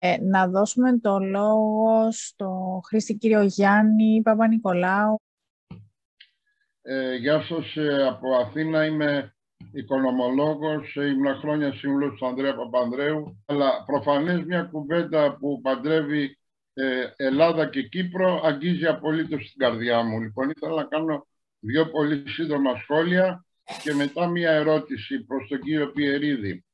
Ε, να δώσουμε το λόγο στο Χρήστη κύριο Γιάννη Παπα-Νικολάου. Ε, γεια σας, ε, από Αθήνα είμαι οικονομολόγος, ε, ήμουν χρόνια σύμβουλος του Ανδρέα Παπανδρέου, αλλά προφανές μια κουβέντα που παντρεύει ε, Ελλάδα και Κύπρο αγγίζει απολύτως την καρδιά μου. Λοιπόν, ήθελα να κάνω δύο πολύ σύντομα σχόλια και μετά μια ερώτηση προς τον κύριο Πιερίδη.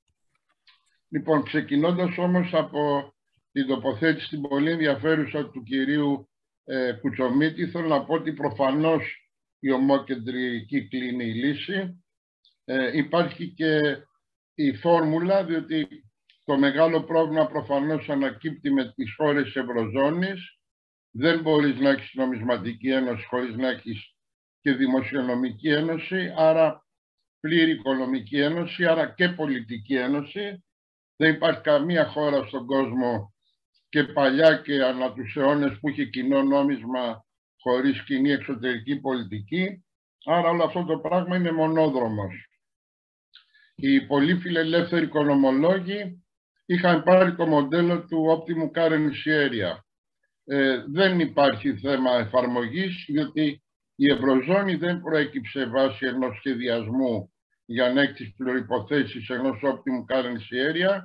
Λοιπόν, ξεκινώντας όμως από την τοποθέτηση την πολύ ενδιαφέρουσα του κυρίου ε, Κουτσομίτη, θέλω να πω ότι προφανώς η ομόκεντρική κλείνει η λύση. Ε, υπάρχει και η φόρμουλα, διότι το μεγάλο πρόβλημα προφανώς ανακύπτει με τις χώρες Ευρωζώνης. Δεν μπορείς να έχεις νομισματική ένωση χωρίς να έχεις και δημοσιονομική ένωση, άρα πλήρη οικονομική ένωση, άρα και πολιτική ένωση. Δεν υπάρχει καμία χώρα στον κόσμο και παλιά και ανά τους αιώνες που είχε κοινό νόμισμα χωρίς κοινή εξωτερική πολιτική. Άρα όλο αυτό το πράγμα είναι μονόδρομος. Οι πολύ φιλελεύθεροι οικονομολόγοι είχαν πάρει το μοντέλο του Optimum Currency Area. Ε, δεν υπάρχει θέμα εφαρμογής, διότι η Ευρωζώνη δεν προέκυψε βάσει ενός σχεδιασμού για να έχει τις πληροϋποθέσεις ενός Optimum Currency Area,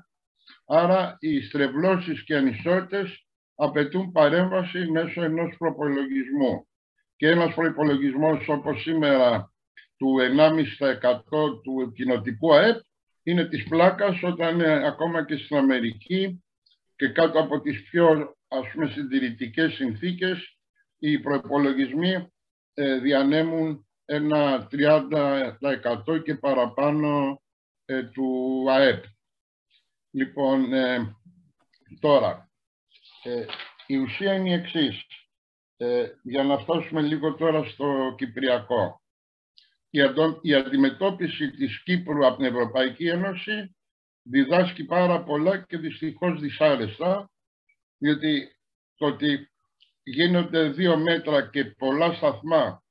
άρα οι στρεβλώσεις και ανισότητες απαιτούν παρέμβαση μέσω ενός προπολογισμού. Και ένας προϋπολογισμός όπως σήμερα του 1,5% του κοινοτικού ΑΕΠ είναι της πλάκας όταν είναι ακόμα και στην Αμερική και κάτω από τις πιο ας πούμε συντηρητικές συνθήκες οι προϋπολογισμοί ε, διανέμουν ένα 30% και παραπάνω ε, του ΑΕΠ. Λοιπόν, ε, τώρα, ε, η ουσία είναι η εξής. για να φτάσουμε λίγο τώρα στο Κυπριακό η αντιμετώπιση της Κύπρου από την Ευρωπαϊκή Ένωση διδάσκει πάρα πολλά και δυστυχώς δυσάρεστα, διότι το ότι γίνονται δύο μέτρα και πολλά σταθμά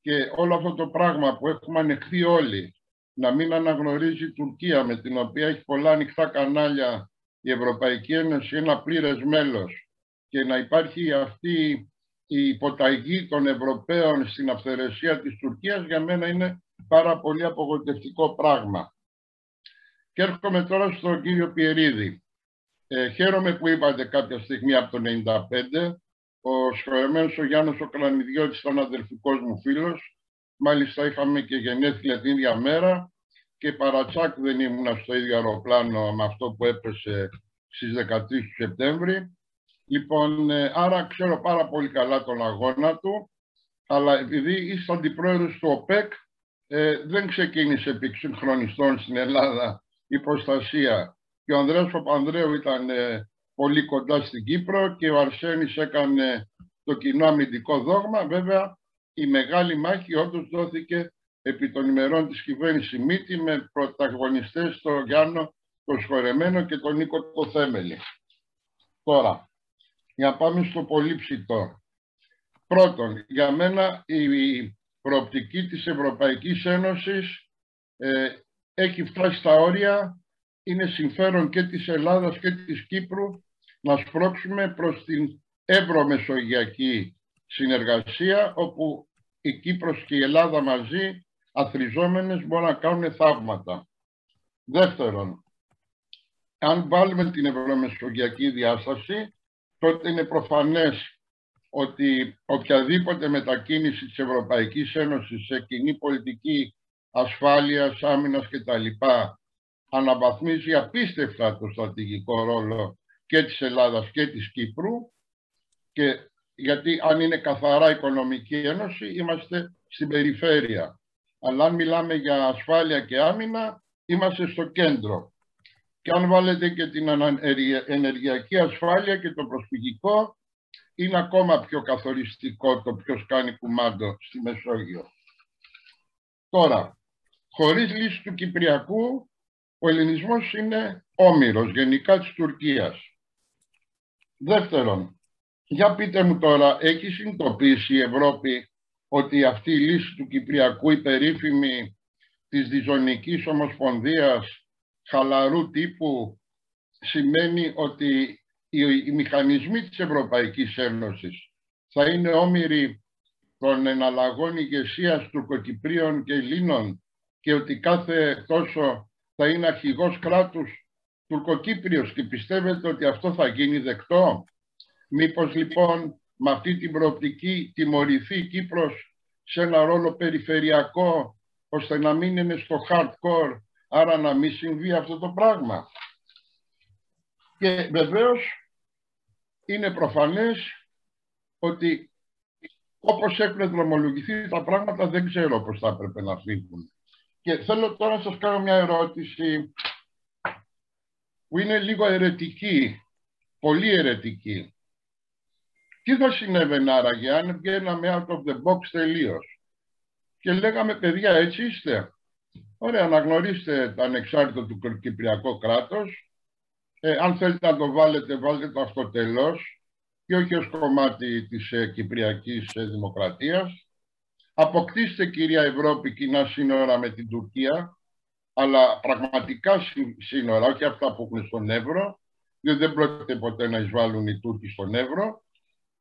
και όλο αυτό το πράγμα που έχουμε ανεχθεί όλοι, να μην αναγνωρίζει η Τουρκία με την οποία έχει πολλά ανοιχτά κανάλια η Ευρωπαϊκή Ένωση ένα πλήρες μέλος και να υπάρχει αυτή η υποταγή των Ευρωπαίων στην αυθαιρεσία της Τουρκίας για μένα είναι πάρα πολύ απογοητευτικό πράγμα. Και έρχομαι τώρα στον κύριο Πιερίδη. Ε, χαίρομαι που είπατε κάποια στιγμή από το 1995. Ο σχολεμένος ο Γιάννος ο Κλανιδιώτης ήταν αδελφικός μου φίλος. Μάλιστα είχαμε και γενέθλια την ίδια μέρα και παρατσάκ δεν ήμουν στο ίδιο αεροπλάνο με αυτό που έπεσε στις 13 του Σεπτέμβρη. Λοιπόν, ε, άρα ξέρω πάρα πολύ καλά τον αγώνα του, αλλά επειδή είσαι αντιπρόεδρος του ΟΠΕΚ, ε, δεν ξεκίνησε επί συγχρονιστών στην Ελλάδα η προστασία. Και ο Ανδρέας Παπανδρέου ήταν ε, πολύ κοντά στην Κύπρο και ο Αρσένης έκανε το κοινό αμυντικό δόγμα. Βέβαια, η μεγάλη μάχη όντως δόθηκε επί των ημερών της κυβέρνησης Μύτη με πρωταγωνιστές τον Γιάννο, τον Σχορεμένο και τον Νίκο το Θέμελη. Τώρα, για να πάμε στο πολύ ψητό. Πρώτον, για μένα η προοπτική της Ευρωπαϊκής Ένωσης ε, έχει φτάσει στα όρια, είναι συμφέρον και της Ελλάδας και της Κύπρου να σπρώξουμε προς την ευρωμεσογειακή συνεργασία όπου η Κύπρος και η Ελλάδα μαζί αθριζόμενες μπορούν να κάνουν θαύματα. Δεύτερον, αν βάλουμε την ευρωμεσογειακή διάσταση, τότε είναι προφανές ότι οποιαδήποτε μετακίνηση της Ευρωπαϊκής Ένωσης σε κοινή πολιτική ασφάλειας, άμυνας κτλ. αναβαθμίζει απίστευτα το στρατηγικό ρόλο και της Ελλάδας και της Κύπρου και γιατί αν είναι καθαρά οικονομική ένωση είμαστε στην περιφέρεια. Αλλά αν μιλάμε για ασφάλεια και άμυνα είμαστε στο κέντρο. Και αν βάλετε και την ενεργειακή ασφάλεια και το προσφυγικό, είναι ακόμα πιο καθοριστικό το ποιος κάνει κουμάντο στη Μεσόγειο. Τώρα, χωρίς λύση του Κυπριακού, ο ελληνισμός είναι όμοιρος γενικά της Τουρκίας. Δεύτερον, για πείτε μου τώρα, έχει συνειδητοποιήσει η Ευρώπη ότι αυτή η λύση του Κυπριακού, η περίφημη της Διζωνικής Ομοσπονδίας χαλαρού τύπου; Σημαίνει ότι οι, μηχανισμοί της Ευρωπαϊκής Ένωσης θα είναι όμοιροι των εναλλαγών ηγεσίας τουρκοκυπρίων και Ελλήνων και ότι κάθε τόσο θα είναι αρχηγός κράτους τουρκοκύπριος και πιστεύετε ότι αυτό θα γίνει δεκτό; Μήπως λοιπόν με αυτή την προοπτική τιμωρηθεί η Κύπρος σε ένα ρόλο περιφερειακό ώστε να μην είναι στο hardcore άρα να μην συμβεί αυτό το πράγμα; Και βεβαίως είναι προφανές ότι όπως έχουν δρομολογηθεί τα πράγματα δεν ξέρω πώς θα έπρεπε να φύγουν. Και θέλω τώρα να σας κάνω μια ερώτηση που είναι λίγο ερετική, πολύ ερετική. Τι θα συνέβαινε άραγε αν βγαίναμε out of the box τελείως; Και λέγαμε παιδιά έτσι είστε. Ωραία, αναγνωρίστε το ανεξάρτητο του Κυπριακό κράτος. Ε, αν θέλετε να το βάλετε, βάλτε το αυτό τέλος και όχι ως κομμάτι της ε, Κυπριακής ε, Δημοκρατίας. Αποκτήστε, κυρία Ευρώπη, κοινά σύνορα με την Τουρκία, αλλά πραγματικά σύνορα, όχι αυτά που έχουν στον Εύρο, διότι δεν πρόκειται ποτέ να εισβάλλουν οι Τούρκοι στον Εύρο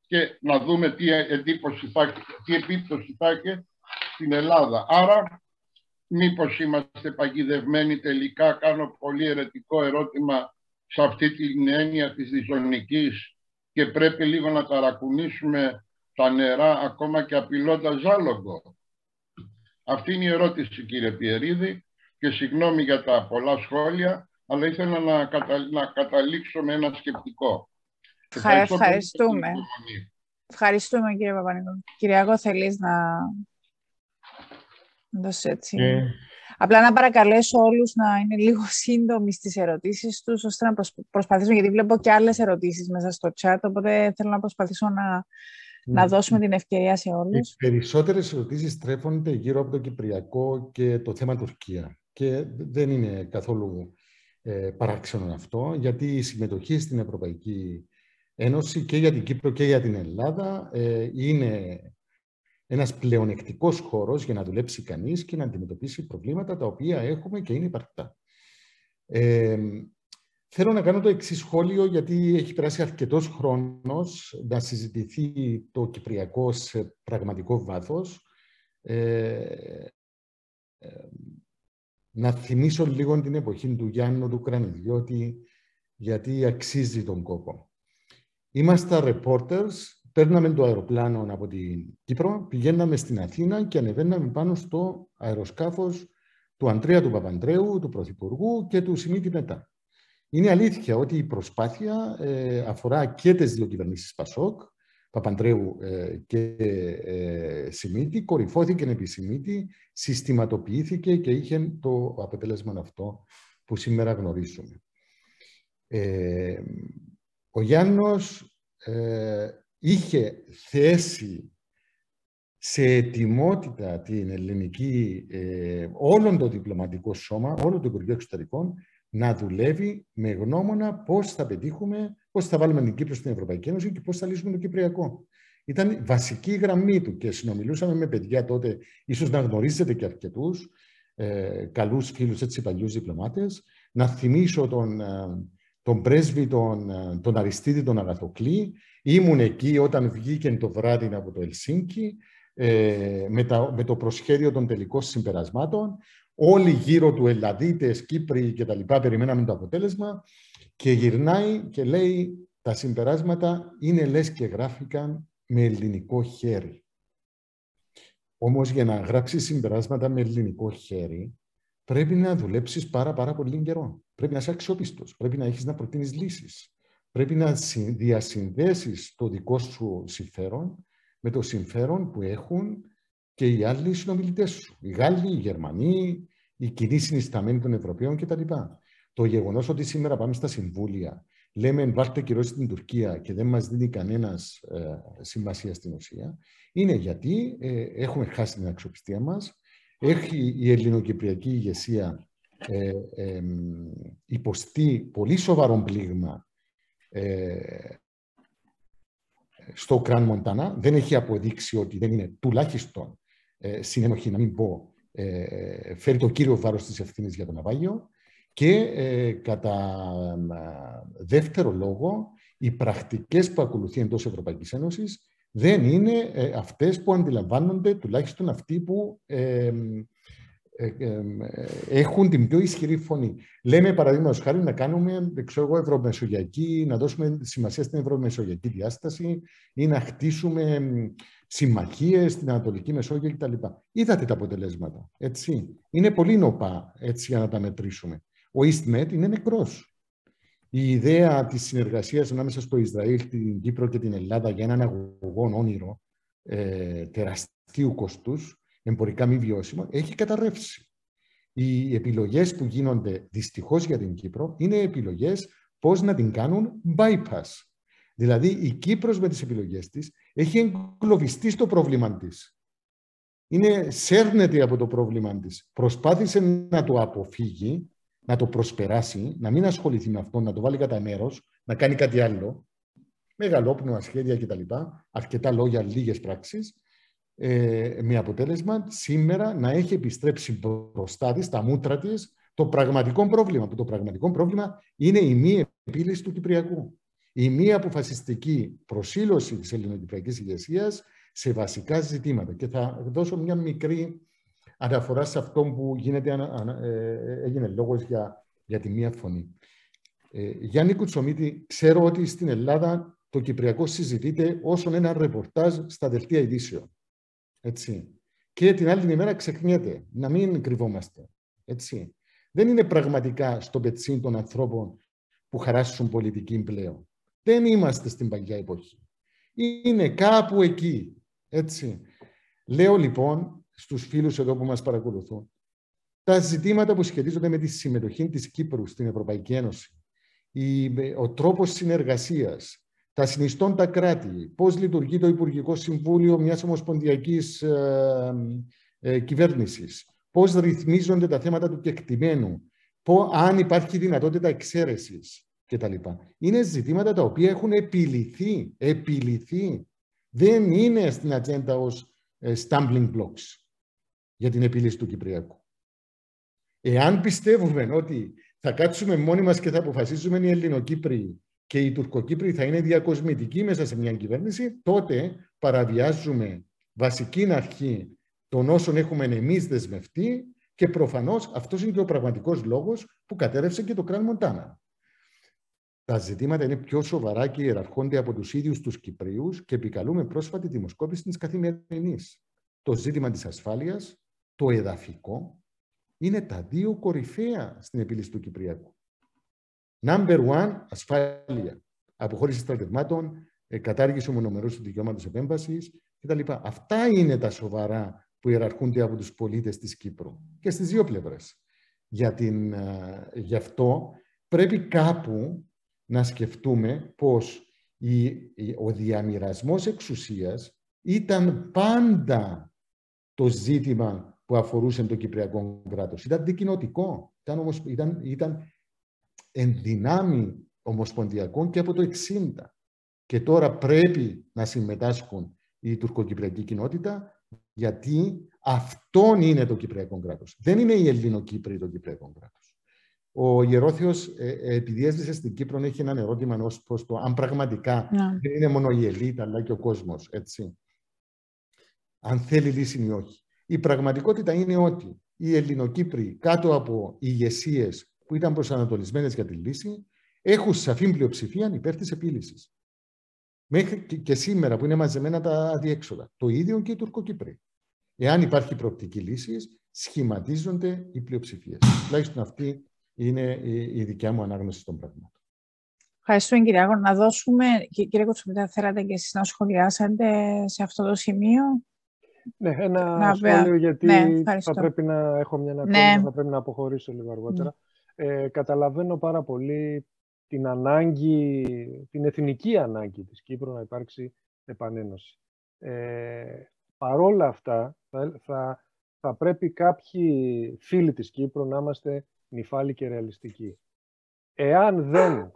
και να δούμε τι, εντύπωση θα, τι επίπτωση θα έχει στην Ελλάδα. Άρα, μήπως είμαστε παγιδευμένοι τελικά, κάνω πολύ ερετικό ερώτημα σε αυτή την έννοια της διζωνικής και πρέπει λίγο να ταρακουνήσουμε τα νερά ακόμα και απειλώντας ζάλογο. Αυτή είναι η ερώτηση κύριε Πιερίδη και συγγνώμη για τα πολλά σχόλια, αλλά ήθελα να, να καταλήξω με ένα σκεπτικό. Ευχαριστούμε. Ευχαριστούμε κύριε Παπανικό. Κυριακό, θέλεις να δώσεις έτσι. Ε. Απλά να παρακαλέσω όλους να είναι λίγο σύντομοι στις ερωτήσεις τους, ώστε να προσπαθήσουμε, γιατί βλέπω και άλλες ερωτήσεις μέσα στο chat, οπότε θέλω να προσπαθήσω να, να ναι. δώσουμε την ευκαιρία σε όλους. Οι περισσότερες ερωτήσεις στρέφονται γύρω από το Κυπριακό και το θέμα Τουρκία. Και δεν είναι καθόλου ε, παράξενο αυτό, γιατί η συμμετοχή στην Ευρωπαϊκή Ένωση και για την Κύπρο και για την Ελλάδα ε, είναι ένας πλεονεκτικός χώρος για να δουλέψει κανείς και να αντιμετωπίσει προβλήματα τα οποία έχουμε και είναι υπαρκτά. Ε, θέλω να κάνω το εξής σχόλιο γιατί έχει περάσει αρκετός χρόνος να συζητηθεί το Κυπριακό σε πραγματικό βάθος. Ε, να θυμίσω λίγο την εποχή του Γιάννου του Κρανιδιώτη γιατί αξίζει τον κόπο. Είμαστε reporters, παίρναμε το αεροπλάνο από την Κύπρο, πηγαίναμε στην Αθήνα και ανεβαίναμε πάνω στο αεροσκάφος του Αντρέα του Παπαντρέου, του Πρωθυπουργού και του Σιμίτη μετά. Είναι αλήθεια ότι η προσπάθεια ε, αφορά και τις δύο κυβερνήσεις Πασόκ, Παπαντρέου ε, και ε, Σιμίτη, κορυφώθηκε επί Σιμίτη, συστηματοποιήθηκε και είχε το αποτέλεσμα αυτό που σήμερα γνωρίζουμε. Ε, ο Γιάννος ε, είχε θέσει σε ετοιμότητα την ελληνική, ε, όλον το διπλωματικό σώμα, όλο το Υπουργείο Εξωτερικών, να δουλεύει με γνώμονα πώς θα πετύχουμε, πώς θα βάλουμε την Κύπρο στην Ευρωπαϊκή Ένωση και πώς θα λύσουμε το Κυπριακό. Ήταν βασική γραμμή του και συνομιλούσαμε με παιδιά τότε, ίσως να γνωρίζετε και αρκετούς, ε, καλούς φίλους, έτσι παλιούς διπλωμάτες. Να θυμίσω τον, ε, τον πρέσβη τον, ε, τον Αριστίδη, τον Αγαθοκλή. Ήμουν εκεί όταν βγήκε το βράδυ από το Ελσίνκι ε, με, με, το προσχέδιο των τελικών συμπερασμάτων. Όλοι γύρω του Ελλαδίτες, Κύπροι και τα λοιπά περιμέναμε το αποτέλεσμα και γυρνάει και λέει τα συμπεράσματα είναι λες και γράφηκαν με ελληνικό χέρι. Όμως για να γράψεις συμπεράσματα με ελληνικό χέρι πρέπει να δουλέψεις πάρα πάρα πολύ καιρό. Πρέπει να είσαι αξιόπιστος. Πρέπει να έχεις να προτείνεις λύσεις. Πρέπει να διασυνδέσεις το δικό σου συμφέρον με το συμφέρον που έχουν και οι άλλοι συνομιλητές σου. Οι Γάλλοι, οι Γερμανοί, οι κοινοί συνισταμένοι των Ευρωπαίων κτλ. Το γεγονός ότι σήμερα πάμε στα συμβούλια, λέμε βάλτε κυρώσει στην Τουρκία και δεν μας δίνει κανένας ε, σημασία στην ουσία, είναι γιατί ε, έχουμε χάσει την αξιοπιστία μας. Έχει η ελληνοκυπριακή ηγεσία ε, ε, υποστεί πολύ σοβαρό πλήγμα ε, στο Κραν Μοντανά. Δεν έχει αποδείξει ότι δεν είναι τουλάχιστον ε, συνένοχη, να μην πω, ε, φέρει το κύριο βάρος της ευθύνης για το ναυάγιο. Και ε, κατά δεύτερο λόγο, Οι πρακτικές που ακολουθεί εντός Ευρωπαϊκής Ένωσης δεν είναι ε, αυτές που αντιλαμβάνονται τουλάχιστον αυτοί που ε, ε, έχουν την πιο ισχυρή φωνή. Λέμε, παραδείγματος χάρη, να κάνουμε ξέρω εγώ, ευρωμεσογειακή, να δώσουμε σημασία στην ευρωμεσογειακή διάσταση ή να χτίσουμε συμμαχίες στην Ανατολική Μεσόγειο κτλ. Είδατε τα αποτελέσματα. Έτσι. Είναι πολύ νοπά έτσι, για να τα μετρήσουμε. Ο EastMed είναι νεκρός. Η ιδέα της συνεργασίας ανάμεσα στο Ισραήλ, την Κύπρο και την Ελλάδα για έναν αγωγό όνειρο ε, τεραστίου κόστους εμπορικά μη βιώσιμο, έχει καταρρεύσει. Οι επιλογές που γίνονται δυστυχώς για την Κύπρο είναι επιλογές πώς να την κάνουν bypass. Δηλαδή η Κύπρος με τις επιλογές της έχει εγκλωβιστεί στο πρόβλημα της. Είναι, σέρνεται από το πρόβλημα της. Προσπάθησε να το αποφύγει, να το προσπεράσει, να μην ασχοληθεί με αυτό, να το βάλει κατά μέρος, να κάνει κάτι άλλο. Μεγαλόπνοα σχέδια κτλ. Αρκετά λόγια, λίγες πράξεις ε, με αποτέλεσμα σήμερα να έχει επιστρέψει μπροστά της, στα μούτρα της, το πραγματικό πρόβλημα. Που το πραγματικό πρόβλημα είναι η μη επίλυση του Κυπριακού. Η μη αποφασιστική προσήλωση της ελληνοκυπριακή ηγεσίας σε βασικά ζητήματα. Και θα δώσω μια μικρή αναφορά σε αυτό που γίνεται, ε, έγινε λόγος για, για τη μία φωνή. Ε, Γιάννη Κουτσομίτη, ξέρω ότι στην Ελλάδα το Κυπριακό συζητείται όσον ένα ρεπορτάζ στα δελτία ειδήσεων. Έτσι. Και την άλλη ημέρα ξεχνιέται. Να μην κρυβόμαστε. Έτσι. Δεν είναι πραγματικά στο πετσί των ανθρώπων που χαράσουν πολιτική πλέον. Δεν είμαστε στην παλιά εποχή. Είναι κάπου εκεί. Έτσι. Λέω λοιπόν στους φίλους εδώ που μας παρακολουθούν τα ζητήματα που σχετίζονται με τη συμμετοχή της Κύπρου στην Ευρωπαϊκή Ένωση, ο τρόπος συνεργασίας, τα συνιστών τα κράτη, πώς λειτουργεί το Υπουργικό Συμβούλιο μιας ομοσπονδιακής ε, ε, κυβέρνησης, πώς ρυθμίζονται τα θέματα του κεκτημένου, πώς, αν υπάρχει δυνατότητα εξαίρεσης κτλ. Είναι ζητήματα τα οποία έχουν επιληθεί, επιληθεί. Δεν είναι στην ατζέντα ως ε, stumbling blocks για την επίλυση του Κυπριακού. Εάν πιστεύουμε ότι θα κάτσουμε μόνοι μας και θα αποφασίσουμε οι Ελληνοκύπροι και οι Τουρκοκύπροι θα είναι διακοσμητικοί μέσα σε μια κυβέρνηση, τότε παραβιάζουμε βασική αρχή των όσων έχουμε εμείς δεσμευτεί και προφανώς αυτός είναι και ο πραγματικός λόγος που κατέρευσε και το Κραν Μοντάνα. Τα ζητήματα είναι πιο σοβαρά και ιεραρχώνται από τους ίδιους τους Κυπρίους και επικαλούμε πρόσφατη δημοσκόπηση της καθημερινής. Το ζήτημα της ασφάλειας, το εδαφικό, είναι τα δύο κορυφαία στην επίλυση του Κυπριακού. Number one, ασφάλεια. Αποχώρηση στρατευμάτων, ε, κατάργηση μονομερούς του δικαιώματος επέμβασης κτλ. Αυτά είναι τα σοβαρά που ιεραρχούνται από τους πολίτες της Κύπρου και στις δύο πλευρές. Για την, ε, γι' αυτό πρέπει κάπου να σκεφτούμε πως η, ο διαμοιρασμός εξουσίας ήταν πάντα το ζήτημα που αφορούσε το Κυπριακό κράτος. Ήταν δικοινοτικό, ήταν, όμως, ήταν, ήταν ενδυνάμει ομοσπονδιακών και από το 60. Και τώρα πρέπει να συμμετάσχουν η τουρκοκυπριακή κοινότητα γιατί αυτόν είναι το Κυπριακό κράτος. Δεν είναι η Ελληνοκύπρη το Κυπριακό κράτος. Ο Ιερόθεος, ε, ε, επειδή έζησε στην Κύπρο, έχει ένα ερώτημα ως προς το αν πραγματικά ναι. δεν είναι μόνο η ελίτ, αλλά και ο κόσμος, έτσι. Αν θέλει λύση ή όχι. Η πραγματικότητα είναι ότι οι Ελληνοκύπροι κάτω από ηγεσίες που ήταν προσανατολισμένες για τη λύση, έχουν σαφή πλειοψηφία υπέρ της επίλυσης. Μέχρι και σήμερα που είναι μαζεμένα τα αδιέξοδα. Το ίδιο και οι Τουρκοκύπροι. Εάν υπάρχει προοπτική λύσης, σχηματίζονται οι πλειοψηφίες. Τουλάχιστον αυτή είναι η δικιά μου ανάγνωση των πραγμάτων. Ευχαριστούμε κύριε Άγων. Να δώσουμε, κύριε Κοτσομίτα, θέλατε και εσείς να σχολιάσετε σε αυτό το σημείο; Ναι, ένα να, σχόλιο γιατί ναι, θα πρέπει να έχω μια ανακοίνωση, ναι. θα πρέπει να αποχωρήσω λίγο αργότερα. Ε, καταλαβαίνω πάρα πολύ την ανάγκη, την εθνική ανάγκη της Κύπρου να υπάρξει επανένωση. Ε, παρόλα αυτά, θα, θα, πρέπει κάποιοι φίλοι της Κύπρου να είμαστε νυφάλοι και ρεαλιστικοί. Εάν δεν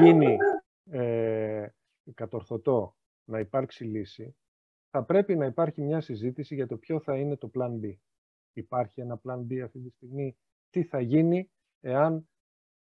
γίνει ε, κατορθωτό να υπάρξει λύση, θα πρέπει να υπάρχει μια συζήτηση για το ποιο θα είναι το Plan B. Υπάρχει ένα Plan B αυτή τη στιγμή. Τι θα γίνει εάν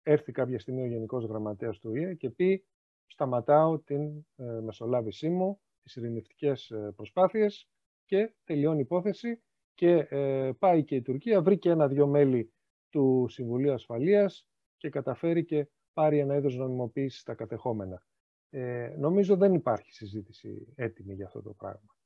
έρθει κάποια στιγμή ο Γενικός Γραμματέας του ΙΕ και πει σταματάω την ε, μεσολάβησή μου, τις ειρηνευτικές ε, προσπάθειες και τελειώνει η υπόθεση και ε, πάει και η Τουρκία, βρήκε ένα-δυο μέλη του Συμβουλίου Ασφαλείας και καταφέρει και πάρει ένα είδος νομιμοποίησης στα κατεχόμενα. Ε, νομίζω δεν υπάρχει συζήτηση έτοιμη για αυτό το πράγμα.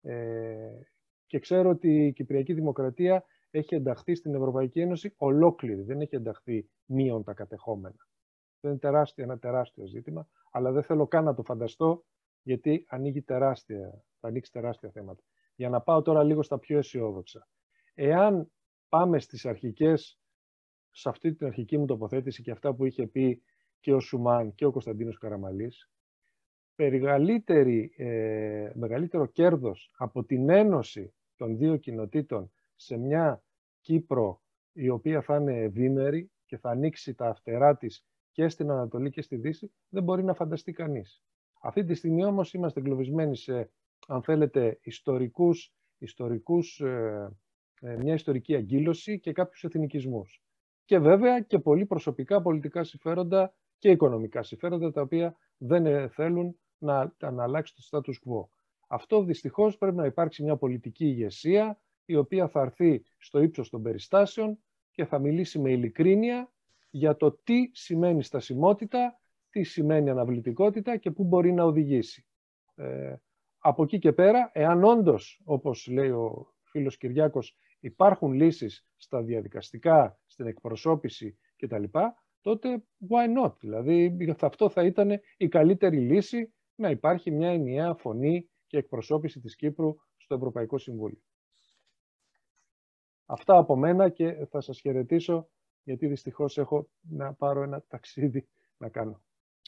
Ε, και ξέρω ότι η Κυπριακή Δημοκρατία έχει ενταχθεί στην Ευρωπαϊκή Ένωση ολόκληρη, δεν έχει ενταχθεί μείον τα κατεχόμενα. Αυτό είναι τεράστιο, ένα τεράστιο ζήτημα, αλλά δεν θέλω καν να το φανταστώ, γιατί ανοίγει τεράστια, θα ανοίξει τεράστια θέματα. Για να πάω τώρα λίγο στα πιο αισιόδοξα. Εάν πάμε στις αρχικές, σε αυτή την αρχική μου τοποθέτηση και αυτά που είχε πει και ο Σουμάν και ο Κωνσταντίνος Καραμαλής, ε, μεγαλύτερο κέρδος από την ένωση των δύο κοινοτήτων σε μια Κύπρο η οποία θα είναι ευήμερη και θα ανοίξει τα φτερά της και στην Ανατολή και στη Δύση, δεν μπορεί να φανταστεί κανείς. Αυτή τη στιγμή όμως είμαστε εγκλωβισμένοι σε, αν θέλετε, ιστορικούς, ιστορικούς, ε, ε, μια ιστορική αγκύλωση και κάποιους εθνικισμούς. Και βέβαια και πολύ προσωπικά πολιτικά συμφέροντα και οικονομικά συμφέροντα, τα οποία δεν ε, θέλουν να, να αλλάξει το status quo. Αυτό δυστυχώς πρέπει να υπάρξει μια πολιτική ηγεσία, η οποία θα έρθει στο ύψος των περιστάσεων και θα μιλήσει με ειλικρίνεια για το τι σημαίνει στασιμότητα, τι σημαίνει αναβλητικότητα και πού μπορεί να οδηγήσει. Ε, από εκεί και πέρα, εάν όντως, όπως λέει ο φίλος Κυριάκος, υπάρχουν λύσεις στα διαδικαστικά, στην εκπροσώπηση κτλ., τότε why not; Δηλαδή, αυτό θα ήταν η καλύτερη λύση να υπάρχει μια ενιαία φωνή και εκπροσώπηση της Κύπρου στο Ευρωπαϊκό Συμβούλιο. Αυτά από μένα και θα σας χαιρετήσω γιατί δυστυχώς έχω να πάρω ένα ταξίδι να κάνω.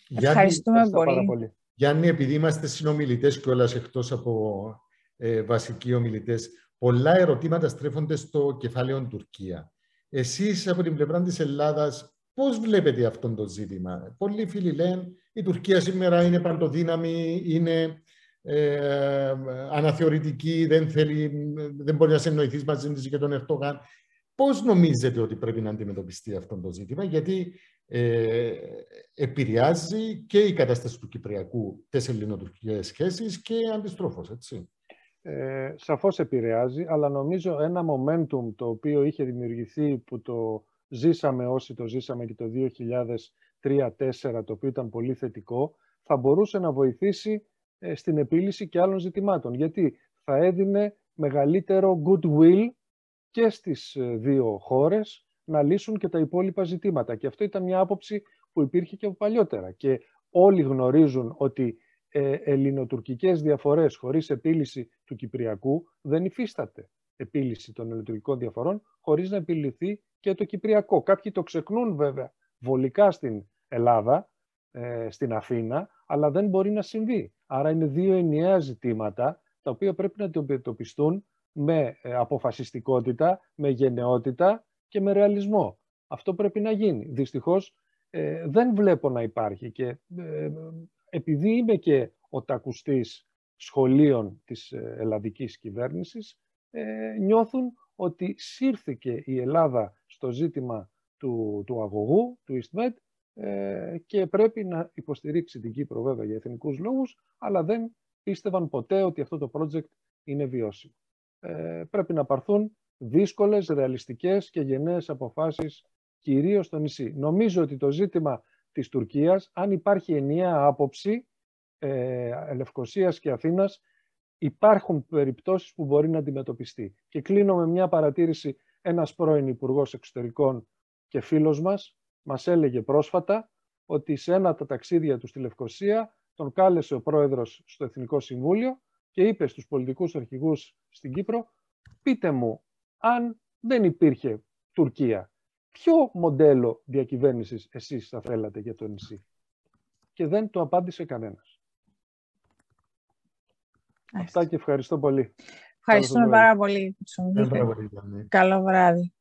Ευχαριστούμε πολύ. πολύ. Γιάννη, επειδή είμαστε συνομιλητές και όλας εκτός από ε, βασικοί ομιλητές, πολλά ερωτήματα στρέφονται στο κεφάλαιο Τουρκία. Εσείς από την πλευρά της Ελλάδας πώς βλέπετε αυτό το ζήτημα; Πολλοί φίλοι λένε η Τουρκία σήμερα είναι παντοδύναμη, είναι ε, αναθεωρητική, δεν, θέλει, δεν μπορεί να συνοηθεί μαζί της για τον Ερτογάν. Πώς νομίζετε ότι πρέπει να αντιμετωπιστεί αυτό το ζήτημα, γιατί ε, επηρεάζει και η κατάσταση του Κυπριακού τις ελληνοτουρκικές σχέσεις και αντιστρόφως, έτσι. Ε, σαφώς επηρεάζει, αλλά νομίζω ένα momentum το οποίο είχε δημιουργηθεί που το ζήσαμε όσοι το ζήσαμε και το 2003-2004, το οποίο ήταν πολύ θετικό, θα μπορούσε να βοηθήσει ε, στην επίλυση και άλλων ζητημάτων. Γιατί θα έδινε μεγαλύτερο goodwill και στις ε, δύο χώρες να λύσουν και τα υπόλοιπα ζητήματα. Και αυτό ήταν μια άποψη που υπήρχε και από παλιότερα. Και όλοι γνωρίζουν ότι ε, ελληνοτουρκικές διαφορές χωρίς επίλυση του Κυπριακού δεν υφίσταται επίλυση των ελληνοτουρκικών διαφορών χωρίς να επιληθεί και το Κυπριακό. Κάποιοι το ξεχνούν βέβαια βολικά στην Ελλάδα, ε, στην Αθήνα, αλλά δεν μπορεί να συμβεί. Άρα είναι δύο ενιαία ζητήματα τα οποία πρέπει να αντιμετωπιστούν με ε, αποφασιστικότητα, με γενναιότητα και με ρεαλισμό. Αυτό πρέπει να γίνει. Δυστυχώς ε, δεν βλέπω να υπάρχει και επειδή είμαι και ο τακουστής σχολείων της ελλαδικής κυβέρνησης, νιώθουν ότι σύρθηκε η Ελλάδα στο ζήτημα του, του αγωγού, του EastMed, ε, και πρέπει να υποστηρίξει την Κύπρο βέβαια για εθνικούς λόγους, αλλά δεν πίστευαν ποτέ ότι αυτό το project είναι βιώσιμο. Ε, πρέπει να πάρθουν δύσκολες, ρεαλιστικές και γενναίες αποφάσεις κυρίως στο νησί. Νομίζω ότι το ζήτημα της Τουρκίας, αν υπάρχει ενιαία άποψη ε, Λευκοσίας και Αθήνας, υπάρχουν περιπτώσεις που μπορεί να αντιμετωπιστεί. Και κλείνω με μια παρατήρηση ένας πρώην υπουργός Εξωτερικών και φίλος μας, μας έλεγε πρόσφατα ότι σε ένα από τα ταξίδια του στη Λευκοσία τον κάλεσε ο πρόεδρος στο Εθνικό Συμβούλιο και είπε στους πολιτικούς αρχηγούς στην Κύπρο πείτε μου αν δεν υπήρχε Τουρκία ποιο μοντέλο διακυβέρνησης εσείς θα θέλατε για το νησί; Και δεν το απάντησε κανένας. Αυτά και ευχαριστώ πολύ. Ευχαριστούμε πάρα πολύ. Καλό βράδυ.